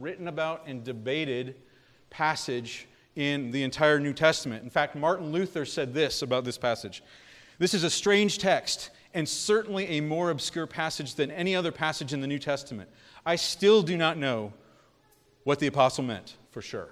written about and debated passage in the entire New Testament. In fact, Martin Luther said this about this passage This is a strange text and certainly a more obscure passage than any other passage in the New Testament. I still do not know what the apostle meant for sure.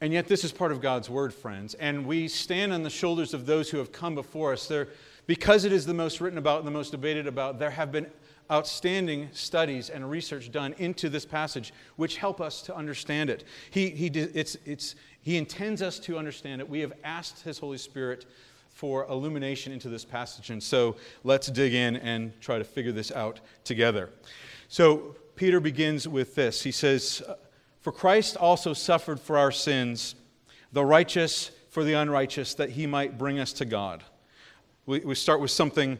And yet, this is part of God's word, friends. And we stand on the shoulders of those who have come before us. There, because it is the most written about and the most debated about, there have been outstanding studies and research done into this passage, which help us to understand it. He, he, it's, it's, he intends us to understand it. We have asked His Holy Spirit for illumination into this passage. And so let's dig in and try to figure this out together. So Peter begins with this. He says, For Christ also suffered for our sins, the righteous for the unrighteous, that he might bring us to God. We, we start with something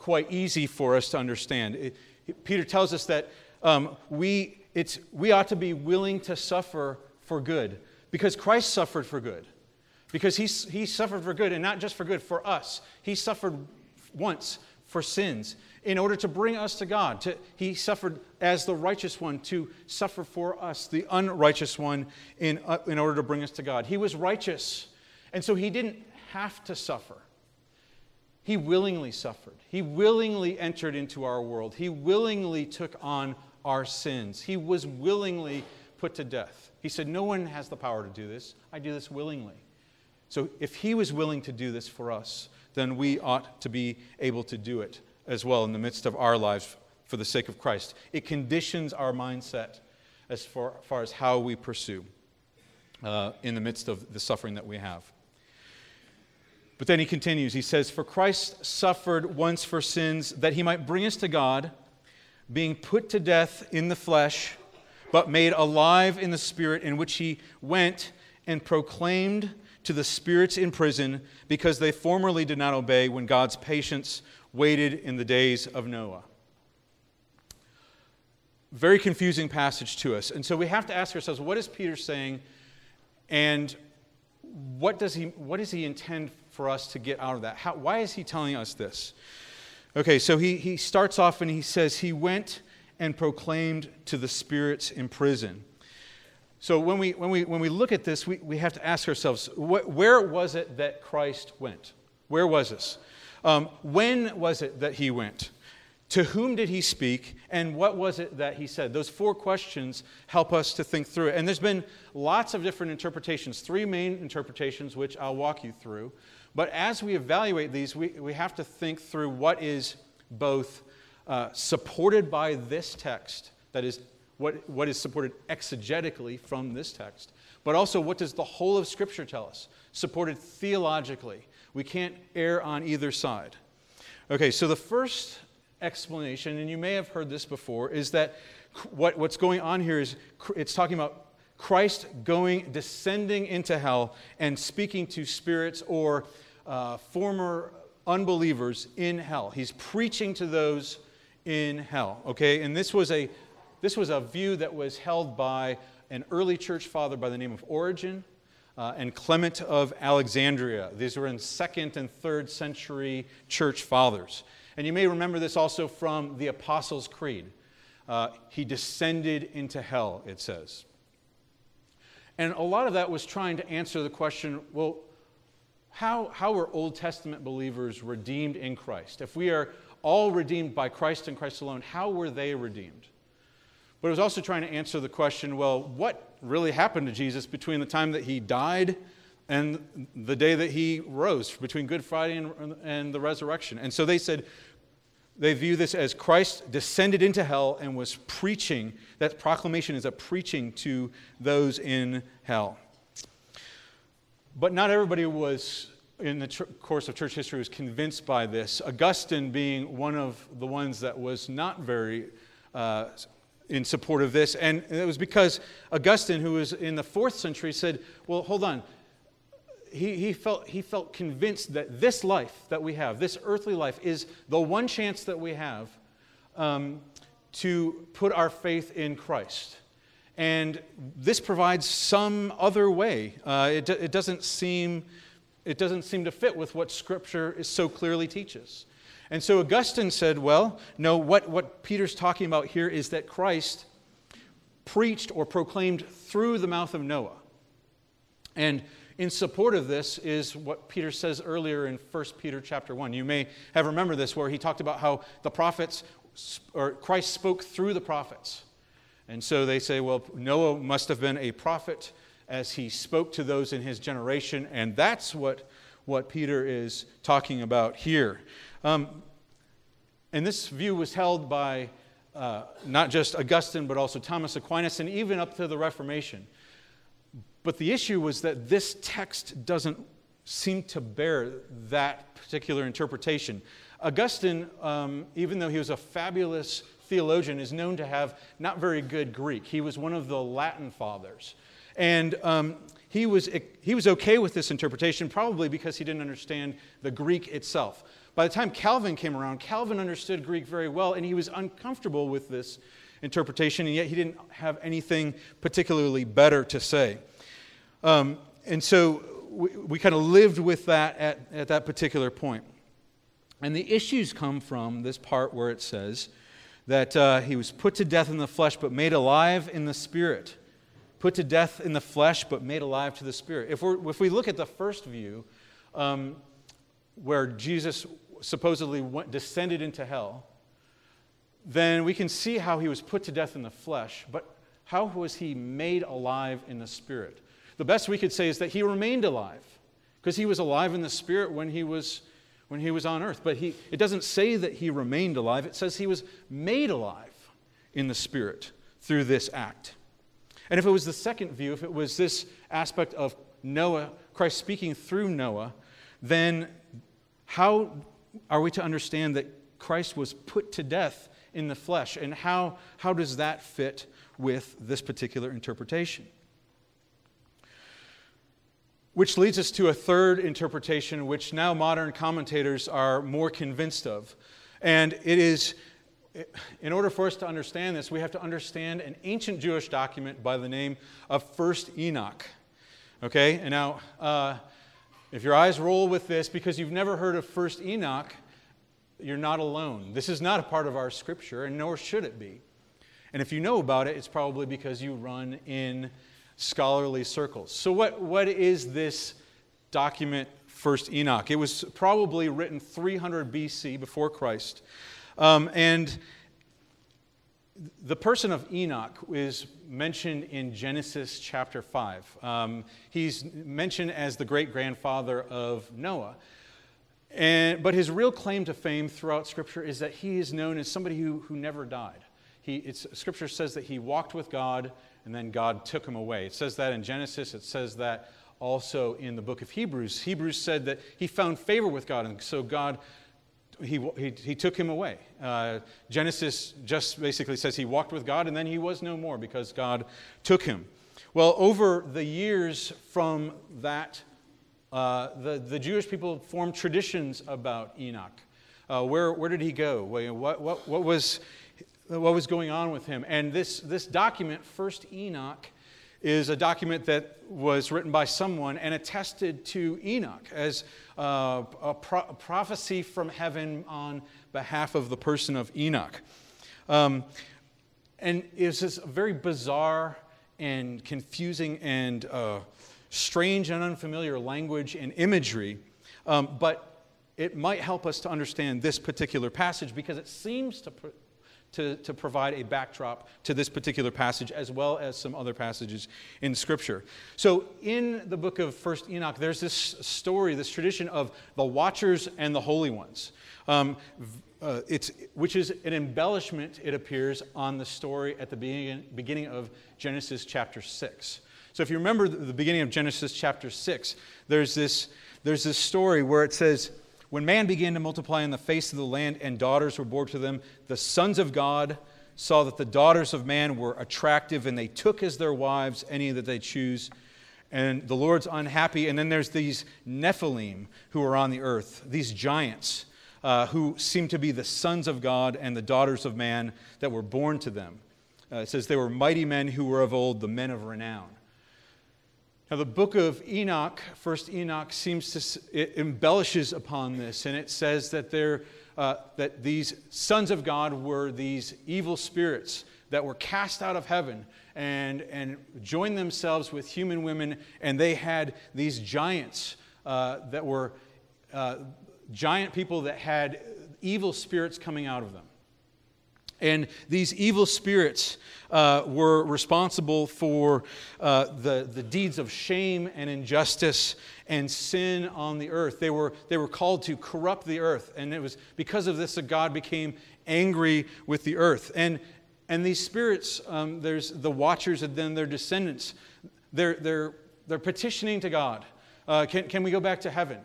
quite easy for us to understand. It, Peter tells us that um, we, it's, we ought to be willing to suffer for good because Christ suffered for good. Because he, he suffered for good, and not just for good, for us. He suffered once for sins in order to bring us to God. To, he suffered as the righteous one to suffer for us, the unrighteous one, in, uh, in order to bring us to God. He was righteous, and so he didn't have to suffer. He willingly suffered. He willingly entered into our world. He willingly took on our sins. He was willingly put to death. He said, No one has the power to do this. I do this willingly. So if he was willing to do this for us, then we ought to be able to do it as well in the midst of our lives for the sake of Christ. It conditions our mindset as far, far as how we pursue uh, in the midst of the suffering that we have. But then he continues. He says, For Christ suffered once for sins that he might bring us to God, being put to death in the flesh, but made alive in the spirit, in which he went and proclaimed to the spirits in prison because they formerly did not obey when God's patience waited in the days of Noah. Very confusing passage to us. And so we have to ask ourselves what is Peter saying and what does he, what does he intend for us to get out of that? How, why is he telling us this? Okay, so he, he starts off and he says, He went and proclaimed to the spirits in prison. So when we, when we, when we look at this, we, we have to ask ourselves wh- where was it that Christ went? Where was this? Um, when was it that he went? To whom did he speak? And what was it that he said? Those four questions help us to think through it. And there's been lots of different interpretations, three main interpretations, which I'll walk you through. But as we evaluate these, we, we have to think through what is both uh, supported by this text, that is, what, what is supported exegetically from this text, but also what does the whole of Scripture tell us, supported theologically. We can't err on either side. Okay, so the first explanation, and you may have heard this before, is that what, what's going on here is it's talking about Christ going, descending into hell and speaking to spirits or uh, former unbelievers in hell. He's preaching to those in hell, okay? And this was a, this was a view that was held by an early church father by the name of Origen uh, and Clement of Alexandria. These were in second and third century church fathers. And you may remember this also from the Apostles' Creed. Uh, he descended into hell, it says. And a lot of that was trying to answer the question well, how, how are Old Testament believers redeemed in Christ? If we are all redeemed by Christ and Christ alone, how were they redeemed? But it was also trying to answer the question well, what really happened to Jesus between the time that he died and the day that he rose, between Good Friday and, and the resurrection? And so they said, they view this as Christ descended into hell and was preaching. That proclamation is a preaching to those in hell. But not everybody was, in the tr- course of church history, was convinced by this. Augustine being one of the ones that was not very uh, in support of this. And it was because Augustine, who was in the fourth century, said, Well, hold on he, he, felt, he felt convinced that this life that we have, this earthly life, is the one chance that we have um, to put our faith in Christ. And this provides some other way. Uh, it, it, doesn't seem, it doesn't seem to fit with what Scripture is so clearly teaches. And so Augustine said, well, no, what, what Peter's talking about here is that Christ preached or proclaimed through the mouth of Noah. And in support of this is what Peter says earlier in 1 Peter chapter 1. You may have remembered this where he talked about how the prophets or Christ spoke through the prophets. And so they say, well, Noah must have been a prophet as he spoke to those in his generation, and that's what, what Peter is talking about here. Um, and this view was held by uh, not just Augustine, but also Thomas Aquinas, and even up to the Reformation. But the issue was that this text doesn't seem to bear that particular interpretation. Augustine, um, even though he was a fabulous theologian, is known to have not very good Greek. He was one of the Latin fathers. And um, he, was, he was okay with this interpretation, probably because he didn't understand the Greek itself. By the time Calvin came around, Calvin understood Greek very well, and he was uncomfortable with this interpretation, and yet he didn't have anything particularly better to say. Um, and so we, we kind of lived with that at, at that particular point. And the issues come from this part where it says, that uh, he was put to death in the flesh, but made alive in the spirit. Put to death in the flesh, but made alive to the spirit. If, we if we look at the first view, um, where Jesus supposedly went, descended into hell, then we can see how he was put to death in the flesh, but how was he made alive in the spirit? The best we could say is that he remained alive, because he was alive in the spirit when he was when he was on earth. But he, it doesn't say that he remained alive, it says he was made alive in the Spirit through this act. And if it was the second view, if it was this aspect of Noah, Christ speaking through Noah, then how are we to understand that Christ was put to death in the flesh? And how, how does that fit with this particular interpretation? Which leads us to a third interpretation, which now modern commentators are more convinced of. And it is, in order for us to understand this, we have to understand an ancient Jewish document by the name of First Enoch. Okay? And now, uh, if your eyes roll with this because you've never heard of First Enoch, you're not alone. This is not a part of our scripture, and nor should it be. And if you know about it, it's probably because you run in scholarly circles. So, what, what is this document, First Enoch? It was probably written 300 BC before Christ. Um, and the person of Enoch is mentioned in Genesis chapter 5. Um, he's mentioned as the great grandfather of Noah. And, but his real claim to fame throughout Scripture is that he is known as somebody who, who never died. He, scripture says that he walked with God and then God took him away. It says that in Genesis, it says that also in the book of Hebrews. Hebrews said that he found favor with God, and so God. He, he, he took him away. Uh, Genesis just basically says he walked with God and then he was no more because God took him. Well, over the years from that, uh, the, the Jewish people formed traditions about Enoch. Uh, where, where did he go? What, what, what was what was going on with him. And this, this document, First Enoch, is a document that was written by someone and attested to Enoch as uh, a, pro- a, prophecy from heaven on behalf of the person of Enoch. Um, and it's this very bizarre and confusing and uh, strange and unfamiliar language and imagery, um, but it might help us to understand this particular passage because it seems to to, to provide a backdrop to this particular passage as well as some other passages in Scripture. So, in the book of First Enoch, there's this story, this tradition of the watchers and the holy ones. Um, uh, it's, which is an embellishment, it appears, on the story at the beginning, beginning of Genesis chapter 6. So, if you remember the beginning of Genesis chapter 6, there's this, there's this story where it says, when man began to multiply on the face of the land and daughters were born to them, the sons of God saw that the daughters of man were attractive and they took as their wives any that they choose. And the Lord's unhappy. And then there's these Nephilim who are on the earth, these giants uh, who seem to be the sons of God and the daughters of man that were born to them. Uh, it says they were mighty men who were of old, the men of renown. Now, the book of Enoch, first Enoch, seems to, embellishes upon this, and it says that there uh, that these sons of God were these evil spirits that were cast out of heaven and, and joined themselves with human women, and they had these giants uh, that were uh, giant people that had evil spirits coming out of them. And these evil spirits uh, were responsible for uh, the, the deeds of shame and injustice and sin on the earth. They were, they were called to corrupt the earth. And it was because of this that God became angry with the earth. And, and these spirits, um, there's the watchers and then their descendants, they're, they're, they're petitioning to God. Uh, can, can we go back to heaven?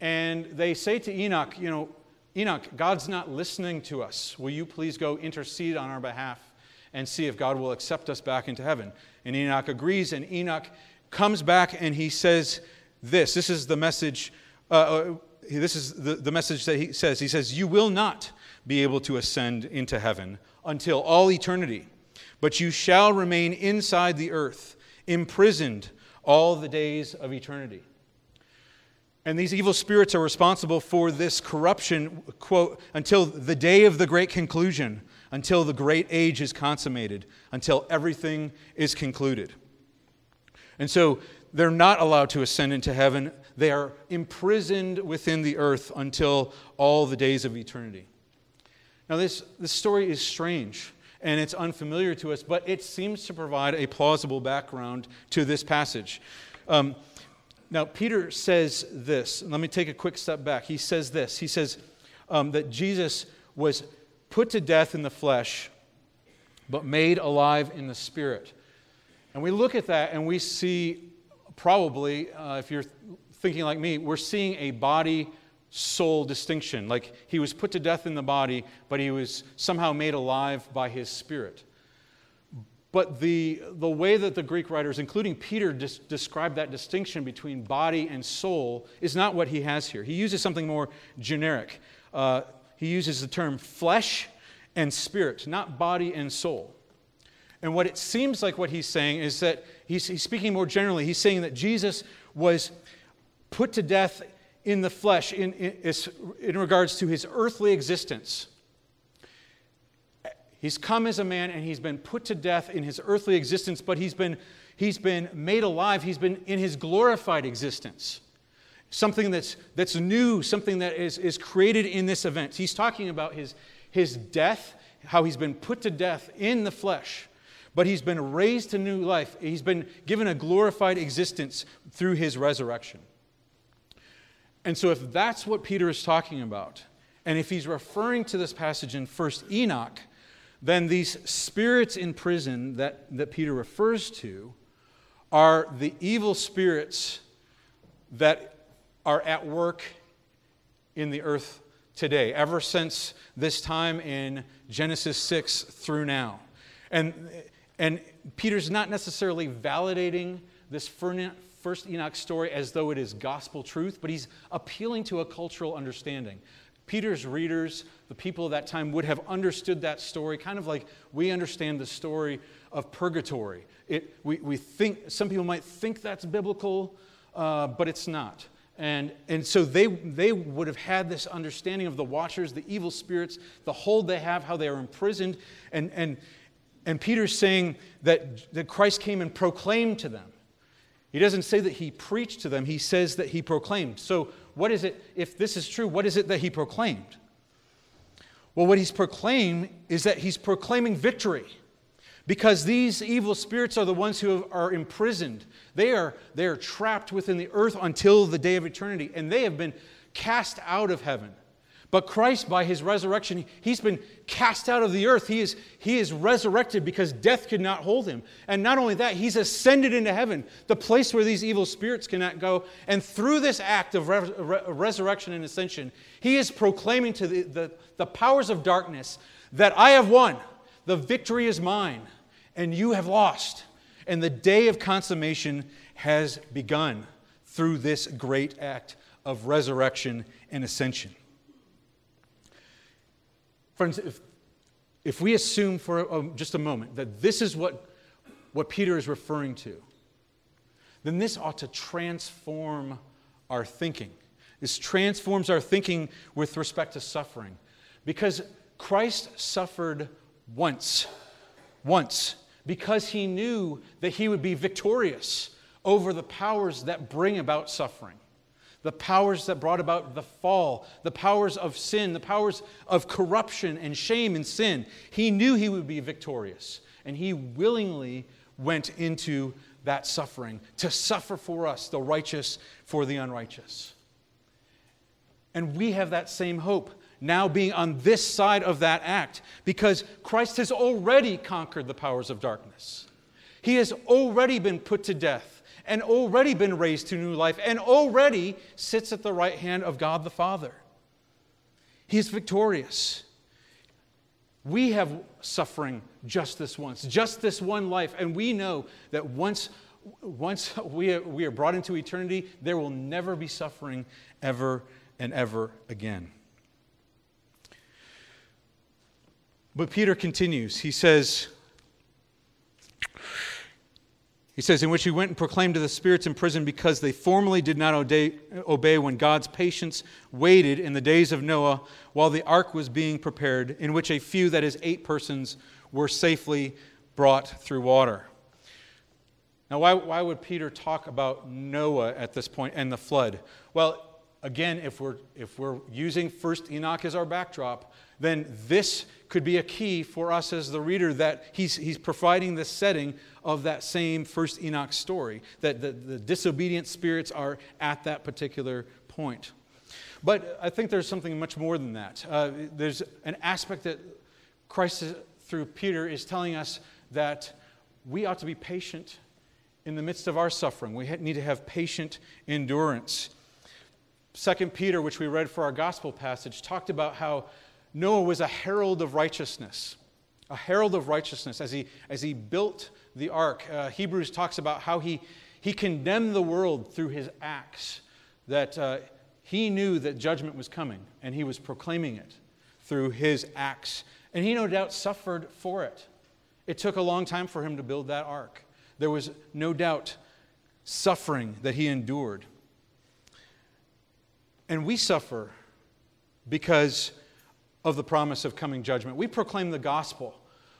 And they say to Enoch, you know, Enoch, God's not listening to us. Will you please go intercede on our behalf and see if God will accept us back into heaven? And Enoch agrees, and Enoch comes back and he says this. This is the message. Uh, uh, this is the, the message that he says. He says, You will not be able to ascend into heaven until all eternity, but you shall remain inside the earth, imprisoned all the days of eternity. And these evil spirits are responsible for this corruption, quote, until the day of the great conclusion, until the great age is consummated, until everything is concluded. And so they're not allowed to ascend into heaven. They are imprisoned within the earth until all the days of eternity. Now, this, this story is strange and it's unfamiliar to us, but it seems to provide a plausible background to this passage. Um, now, Peter says this. Let me take a quick step back. He says this. He says um, that Jesus was put to death in the flesh, but made alive in the spirit. And we look at that and we see, probably, uh, if you're thinking like me, we're seeing a body soul distinction. Like he was put to death in the body, but he was somehow made alive by his spirit. But the, the way that the Greek writers, including Peter, des- describe that distinction between body and soul is not what he has here. He uses something more generic. Uh, he uses the term flesh and spirit, not body and soul. And what it seems like what he's saying is that he's, he's speaking more generally. He's saying that Jesus was put to death in the flesh in, in, in regards to his earthly existence. He's come as a man and he's been put to death in his earthly existence, but he's been, he's been made alive. He's been in his glorified existence. Something that's, that's new, something that is, is created in this event. He's talking about his, his death, how he's been put to death in the flesh, but he's been raised to new life. He's been given a glorified existence through his resurrection. And so, if that's what Peter is talking about, and if he's referring to this passage in 1st Enoch, then these spirits in prison that, that Peter refers to are the evil spirits that are at work in the earth today, ever since this time in Genesis 6 through now. And, and Peter's not necessarily validating this first Enoch story as though it is gospel truth, but he's appealing to a cultural understanding. Peter's readers, the people of that time, would have understood that story kind of like we understand the story of purgatory. It, we, we think, some people might think that's biblical, uh, but it's not. And, and so they, they would have had this understanding of the watchers, the evil spirits, the hold they have, how they are imprisoned. And, and, and Peter's saying that, that Christ came and proclaimed to them. He doesn't say that he preached to them, he says that he proclaimed. So what is it, if this is true, what is it that he proclaimed? Well, what he's proclaimed is that he's proclaiming victory because these evil spirits are the ones who are imprisoned. They are, they are trapped within the earth until the day of eternity, and they have been cast out of heaven. But Christ, by his resurrection, he's been cast out of the earth. He is, he is resurrected because death could not hold him. And not only that, he's ascended into heaven, the place where these evil spirits cannot go. And through this act of re- re- resurrection and ascension, he is proclaiming to the, the, the powers of darkness that I have won. The victory is mine, and you have lost. And the day of consummation has begun through this great act of resurrection and ascension. Friends, if, if we assume for a, just a moment that this is what, what Peter is referring to, then this ought to transform our thinking. This transforms our thinking with respect to suffering. Because Christ suffered once. Once. Because he knew that he would be victorious over the powers that bring about suffering the powers that brought about the fall, the powers of sin, the powers of corruption and shame and sin. He knew he would be victorious, and he willingly went into that suffering to suffer for us, the righteous for the unrighteous. And we have that same hope now being on this side of that act because Christ has already conquered the powers of darkness. He has already been put to death and already been raised to new life and already sits at the right hand of God the Father. He is victorious. We have suffering just this once, just this one life, and we know that once, once we are, we are brought into eternity, there will never be suffering ever and ever again. But Peter continues. He says, he says, in which he went and proclaimed to the spirits in prison because they formerly did not obey when God's patience waited in the days of Noah while the ark was being prepared, in which a few, that is, eight persons, were safely brought through water. Now, why, why would Peter talk about Noah at this point and the flood? Well, again, if we're, if we're using First Enoch as our backdrop, then this could be a key for us as the reader that he's, he's providing the setting of that same first Enoch story, that the, the disobedient spirits are at that particular point. But I think there's something much more than that. Uh, there's an aspect that Christ, through Peter, is telling us that we ought to be patient in the midst of our suffering. We need to have patient endurance. Second Peter, which we read for our gospel passage, talked about how Noah was a herald of righteousness, a herald of righteousness as he, as he built the ark. Uh, Hebrews talks about how he, he condemned the world through his acts, that uh, he knew that judgment was coming, and he was proclaiming it through his acts. And he no doubt suffered for it. It took a long time for him to build that ark. There was no doubt suffering that he endured. And we suffer because of the promise of coming judgment. We proclaim the gospel.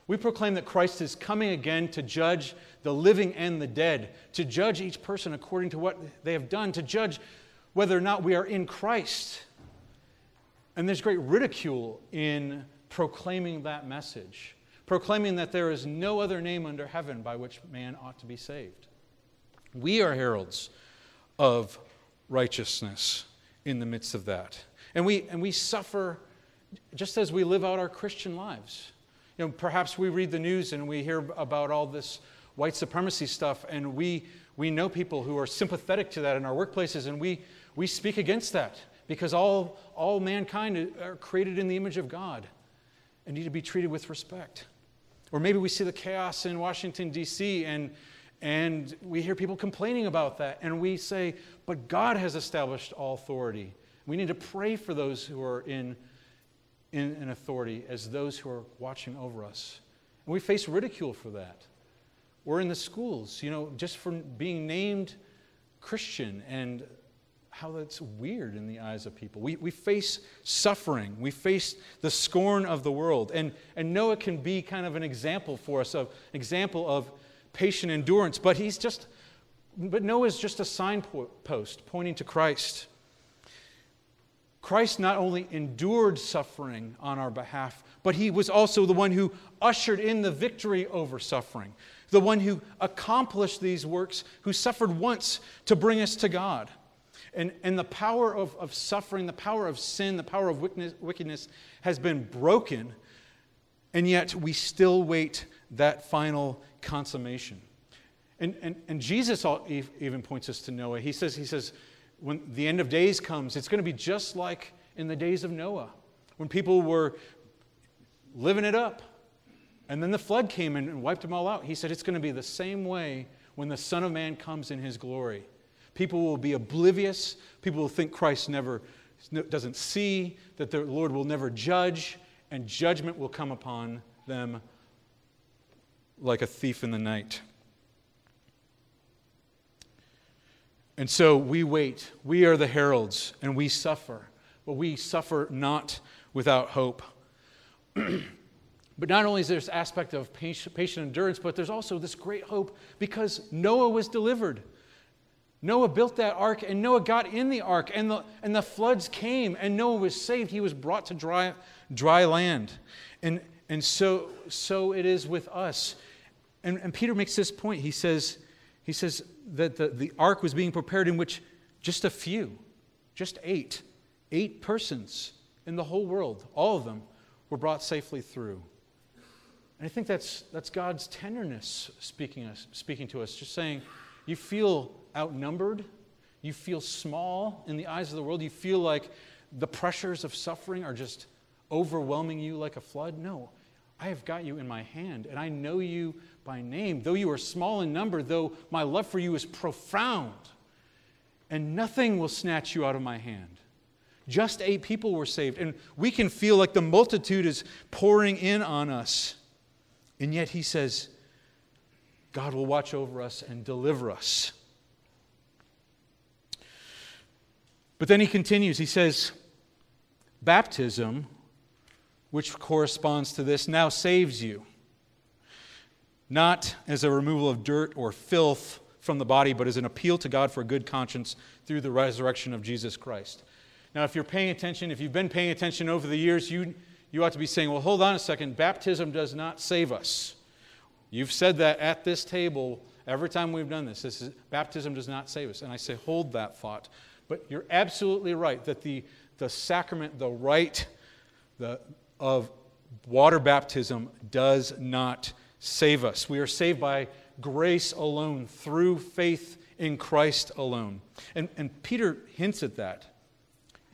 We proclaim that Christ is coming again to judge the living and the dead, to judge each person according to what they have done, to judge whether or not we are in Christ. And there's great ridicule in proclaiming that message, proclaiming that there is no other name under heaven by which man ought to be saved. We are heralds of righteousness in the midst of that. And we, and we suffer just as we live out our Christian lives. You know, perhaps we read the news and we hear about all this white supremacy stuff, and we, we know people who are sympathetic to that in our workplaces, and we, we speak against that because all, all mankind are created in the image of God and need to be treated with respect. Or maybe we see the chaos in Washington, D.C., and, and we hear people complaining about that, and we say, but God has established all authority. We need to pray for those who are in in authority as those who are watching over us. And we face ridicule for that. We're in the schools, you know, just for being named Christian and how that's weird in the eyes of people. We, we face suffering. We face the scorn of the world. And, and Noah can be kind of an example for us, of an example of patient endurance. But he's just, but Noah's just a signpost pointing to Christ. Christ not only endured suffering on our behalf, but he was also the one who ushered in the victory over suffering, the one who accomplished these works, who suffered once to bring us to God. And, and the power of, of suffering, the power of sin, the power of wickedness, has been broken, and yet we still wait that final consummation. And, and, and Jesus even points us to Noah. He says, he says, when the end of days comes, it's going to be just like in the days of Noah, when people were living it up. And then the flood came and wiped them all out. He said it's going to be the same way when the Son of Man comes in his glory. People will be oblivious. People will think Christ never doesn't see, that the Lord will never judge, and judgment will come upon them like a thief in the night. And so we wait. We are the heralds, and we suffer. But we suffer not without hope. but not only is there this aspect of patient, endurance, but there's also this great hope because Noah was delivered. Noah built that ark, and Noah got in the ark, and the, and the floods came, and Noah was saved. He was brought to dry, dry land. And, and so, so it is with us. And, and Peter makes this point. He says, he says that the, the ark was being prepared in which just a few, just eight, eight persons in the whole world, all of them, were brought safely through. And I think that's, that's God's tenderness speaking, us, speaking to us, just saying, you feel outnumbered, you feel small in the eyes of the world, you feel like the pressures of suffering are just overwhelming you like a flood. No, I have got you in my hand, and I know you by name. Though you are small in number, though my love for you is profound, and nothing will snatch you out of my hand. Just eight people were saved, and we can feel like the multitude is pouring in on us. And yet he says, God will watch over us and deliver us. But then he continues, he says, Baptism which corresponds to this, now saves you. Not as a removal of dirt or filth from the body, but as an appeal to God for a good conscience through the resurrection of Jesus Christ. Now, if you're paying attention, if you've been paying attention over the years, you, you ought to be saying, well, hold on a second, baptism does not save us. You've said that at this table every time we've done this. this is, baptism does not save us. And I say, hold that thought. But you're absolutely right that the, the sacrament, the rite, the, of water baptism does not save us. We are saved by grace alone, through faith in Christ alone. And, and Peter hints at that.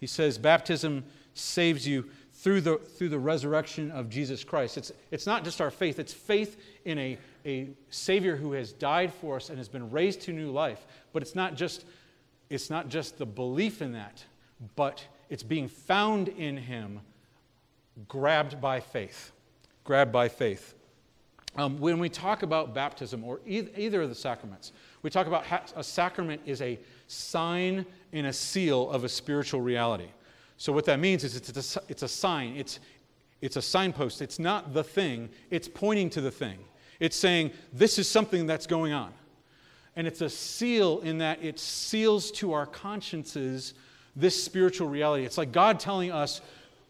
He says, Baptism saves you through the, through the resurrection of Jesus Christ. It's, it's not just our faith, it's faith in a, a Savior who has died for us and has been raised to new life. But it's not just, it's not just the belief in that, but it's being found in Him grabbed by faith. Grabbed by faith. Um, when we talk about baptism or e- either of the sacraments, we talk about ha- a sacrament is a sign and a seal of a spiritual reality. So, what that means is it's a, it's a sign, it's, it's a signpost. It's not the thing, it's pointing to the thing. It's saying, this is something that's going on. And it's a seal in that it seals to our consciences this spiritual reality. It's like God telling us,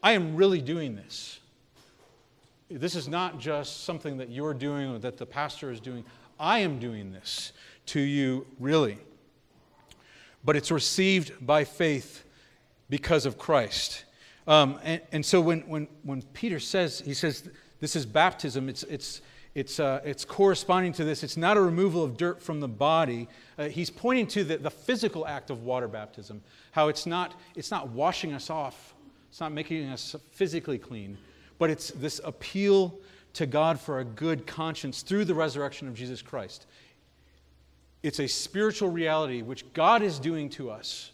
I am really doing this. This is not just something that you're doing or that the pastor is doing. I am doing this to you, really. But it's received by faith because of Christ. Um, and, and, so when, when, when Peter says, he says, this is baptism, it's, it's, it's, uh, it's corresponding to this. It's not a removal of dirt from the body. Uh, he's pointing to the, the physical act of water baptism, how it's not, it's not washing us off it's not making us physically clean, but it's this appeal to God for a good conscience through the resurrection of Jesus Christ. It's a spiritual reality which God is doing to us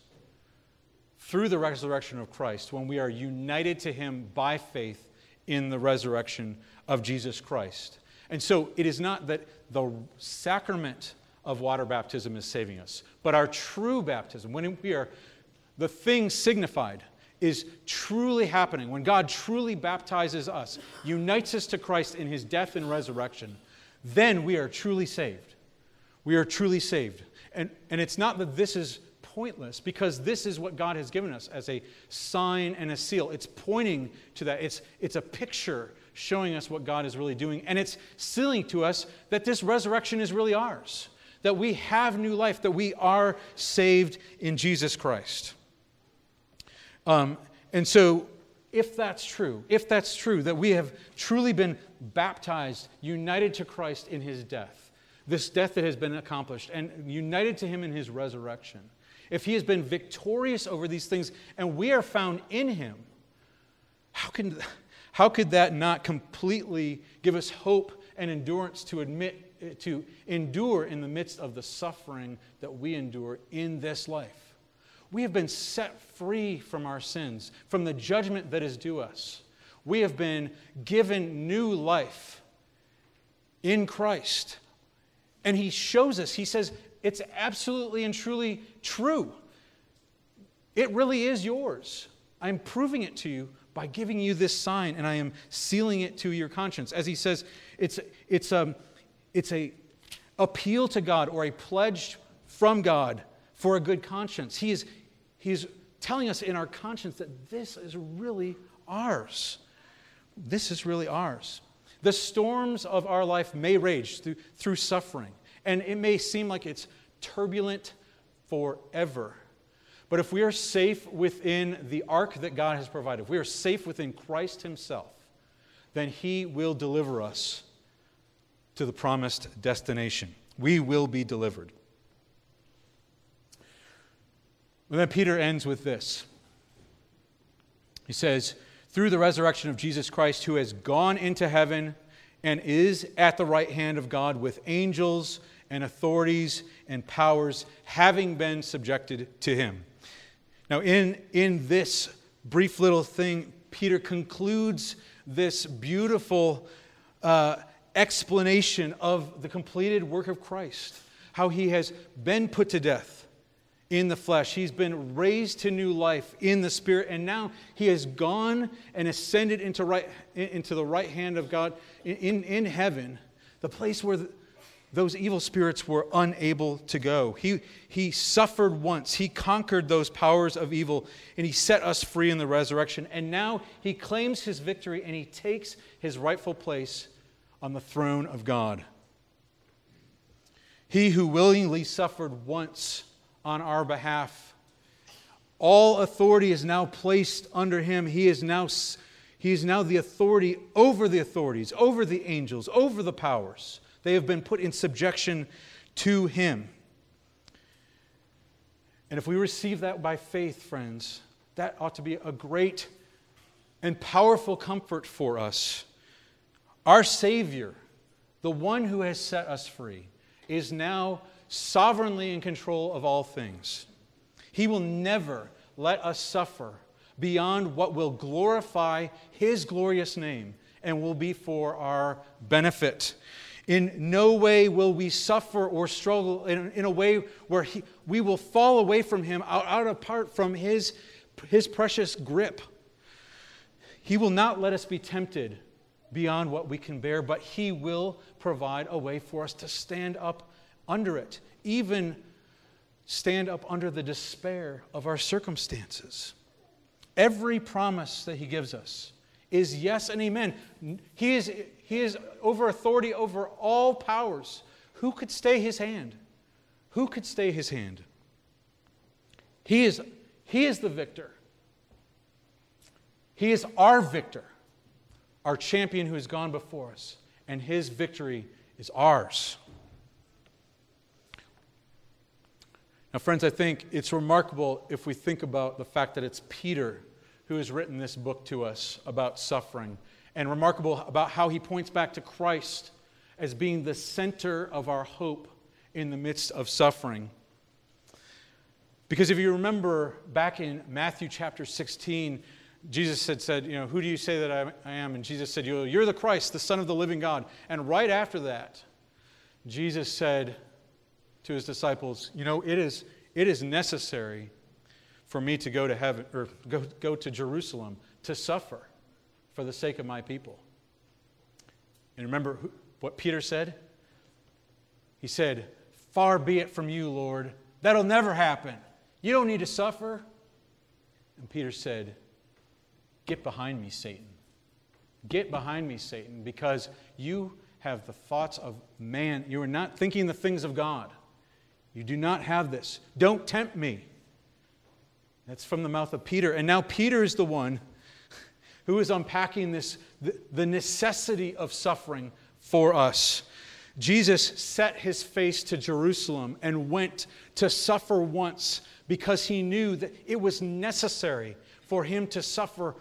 through the resurrection of Christ when we are united to Him by faith in the resurrection of Jesus Christ. And so it is not that the sacrament of water baptism is saving us, but our true baptism, when we are the thing signified, is truly happening, when God truly baptizes us, unites us to Christ in his death and resurrection, then we are truly saved. We are truly saved. And, and it's not that this is pointless, because this is what God has given us as a sign and a seal. It's pointing to that, it's, it's a picture showing us what God is really doing, and it's sealing to us that this resurrection is really ours, that we have new life, that we are saved in Jesus Christ. Um, and so, if that's true, if that's true, that we have truly been baptized, united to Christ in his death, this death that has been accomplished, and united to him in his resurrection, if he has been victorious over these things and we are found in him, how, can, how could that not completely give us hope and endurance to admit to endure in the midst of the suffering that we endure in this life? We have been set free from our sins, from the judgment that is due us. We have been given new life in Christ. And He shows us, He says, it's absolutely and truly true. It really is yours. I'm proving it to you by giving you this sign, and I am sealing it to your conscience. As he says, it's, it's, um, it's a appeal to God or a pledge from God for a good conscience. He is, he is telling us in our conscience that this is really ours. This is really ours. The storms of our life may rage through, through suffering, and it may seem like it's turbulent forever. But if we are safe within the ark that God has provided, if we are safe within Christ Himself, then He will deliver us to the promised destination. We will be delivered. And then Peter ends with this. He says, Through the resurrection of Jesus Christ, who has gone into heaven and is at the right hand of God with angels and authorities and powers, having been subjected to him. Now, in, in this brief little thing, Peter concludes this beautiful uh, explanation of the completed work of Christ, how he has been put to death in the flesh. He's been raised to new life in the spirit, and now he has gone and ascended into, right, into the right hand of God in, in heaven, the place where the, those evil spirits were unable to go. He, he suffered once, he conquered those powers of evil, and he set us free in the resurrection. And now he claims his victory and he takes his rightful place on the throne of God. He who willingly suffered once on our behalf. All authority is now placed under him. He is now, he is now the authority over the authorities, over the angels, over the powers. They have been put in subjection to him. And if we receive that by faith, friends, that ought to be a great and powerful comfort for us. Our Savior, the one who has set us free, is now sovereignly in control of all things. He will never let us suffer beyond what will glorify His glorious name and will be for our benefit. In no way will we suffer or struggle in, in a way where he, we will fall away from Him, out, out apart from his, his precious grip. He will not let us be tempted beyond what we can bear, but He will provide a way for us to stand up under it, even stand up under the despair of our circumstances. Every promise that He gives us is yes and amen. He is, he is over authority over all powers. Who could stay His hand? Who could stay His hand? He is, he is the victor. He is our victor, our champion who has gone before us, and His victory is ours. Now, friends, I think it's remarkable if we think about the fact that it's Peter who has written this book to us about suffering, and remarkable about how he points back to Christ as being the center of our hope in the midst of suffering. Because if you remember back in Matthew chapter 16, Jesus had said, You know, who do you say that I, am? And Jesus said, You're the Christ, the Son of the living God. And right after that, Jesus said, to his disciples, You know, it is, it is necessary for me to go to heaven or go, go to Jerusalem to suffer for the sake of my people. And remember who, what Peter said? He said, Far be it from you, Lord. That'll never happen. You don't need to suffer. And Peter said, Get behind me, Satan. Get behind me, Satan, because you have the thoughts of man. You are not thinking the things of God. You do not have this. Don't tempt me. That's from the mouth of Peter. And now Peter is the one who is unpacking this the necessity of suffering for us. Jesus set his face to Jerusalem and went to suffer once because he knew that it was necessary for him to suffer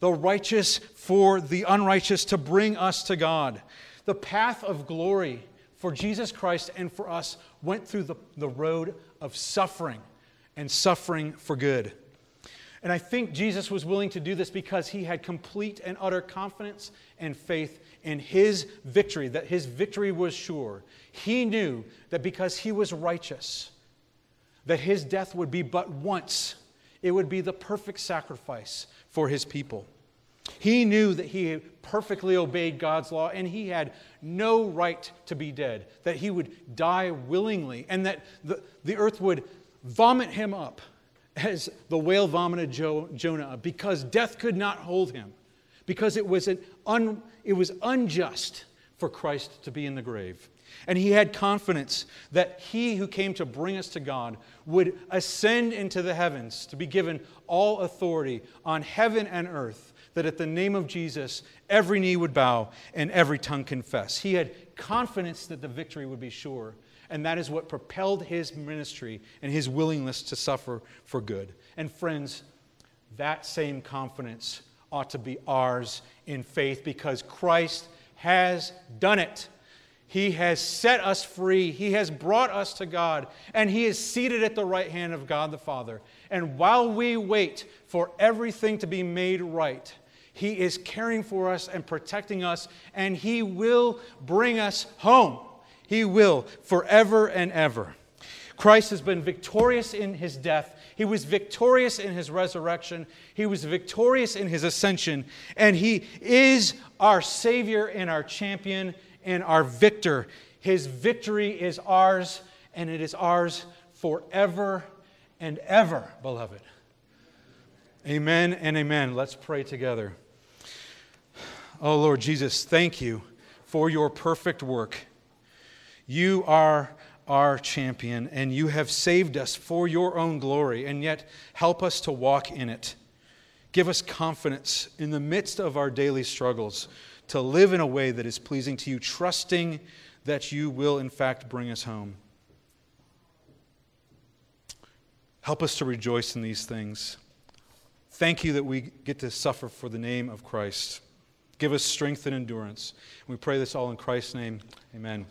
the righteous for the unrighteous to bring us to God. The path of glory for Jesus Christ and for us went through the, the road of suffering and suffering for good. And I think Jesus was willing to do this because he had complete and utter confidence and faith in his victory, that his victory was sure. He knew that because he was righteous, that his death would be but once. It would be the perfect sacrifice for his people. He knew that he perfectly obeyed God's law and he had no right to be dead, that he would die willingly, and that the, the earth would vomit him up as the whale vomited jo- Jonah because death could not hold him, because it was, an un, it was unjust for Christ to be in the grave. And he had confidence that he who came to bring us to God would ascend into the heavens to be given all authority on heaven and earth, that at the name of Jesus, every knee would bow and every tongue confess. He had confidence that the victory would be sure. And that is what propelled his ministry and his willingness to suffer for good. And friends, that same confidence ought to be ours in faith because Christ has done it. He has set us free. He has brought us to God, and He is seated at the right hand of God the Father. And while we wait for everything to be made right, He is caring for us and protecting us, and He will bring us home. He will forever and ever. Christ has been victorious in His death. He was victorious in his resurrection. He was victorious in his ascension. And he is our Savior and our champion and our victor. His victory is ours, and it is ours forever and ever, beloved. Amen and amen. Let's pray together. Oh, Lord Jesus, thank you for your perfect work. You are our champion, and you have saved us for your own glory, and yet help us to walk in it. Give us confidence in the midst of our daily struggles to live in a way that is pleasing to you, trusting that you will, in fact, bring us home. Help us to rejoice in these things. Thank you that we get to suffer for the name of Christ. Give us strength and endurance. We pray this all in Christ's name. Amen.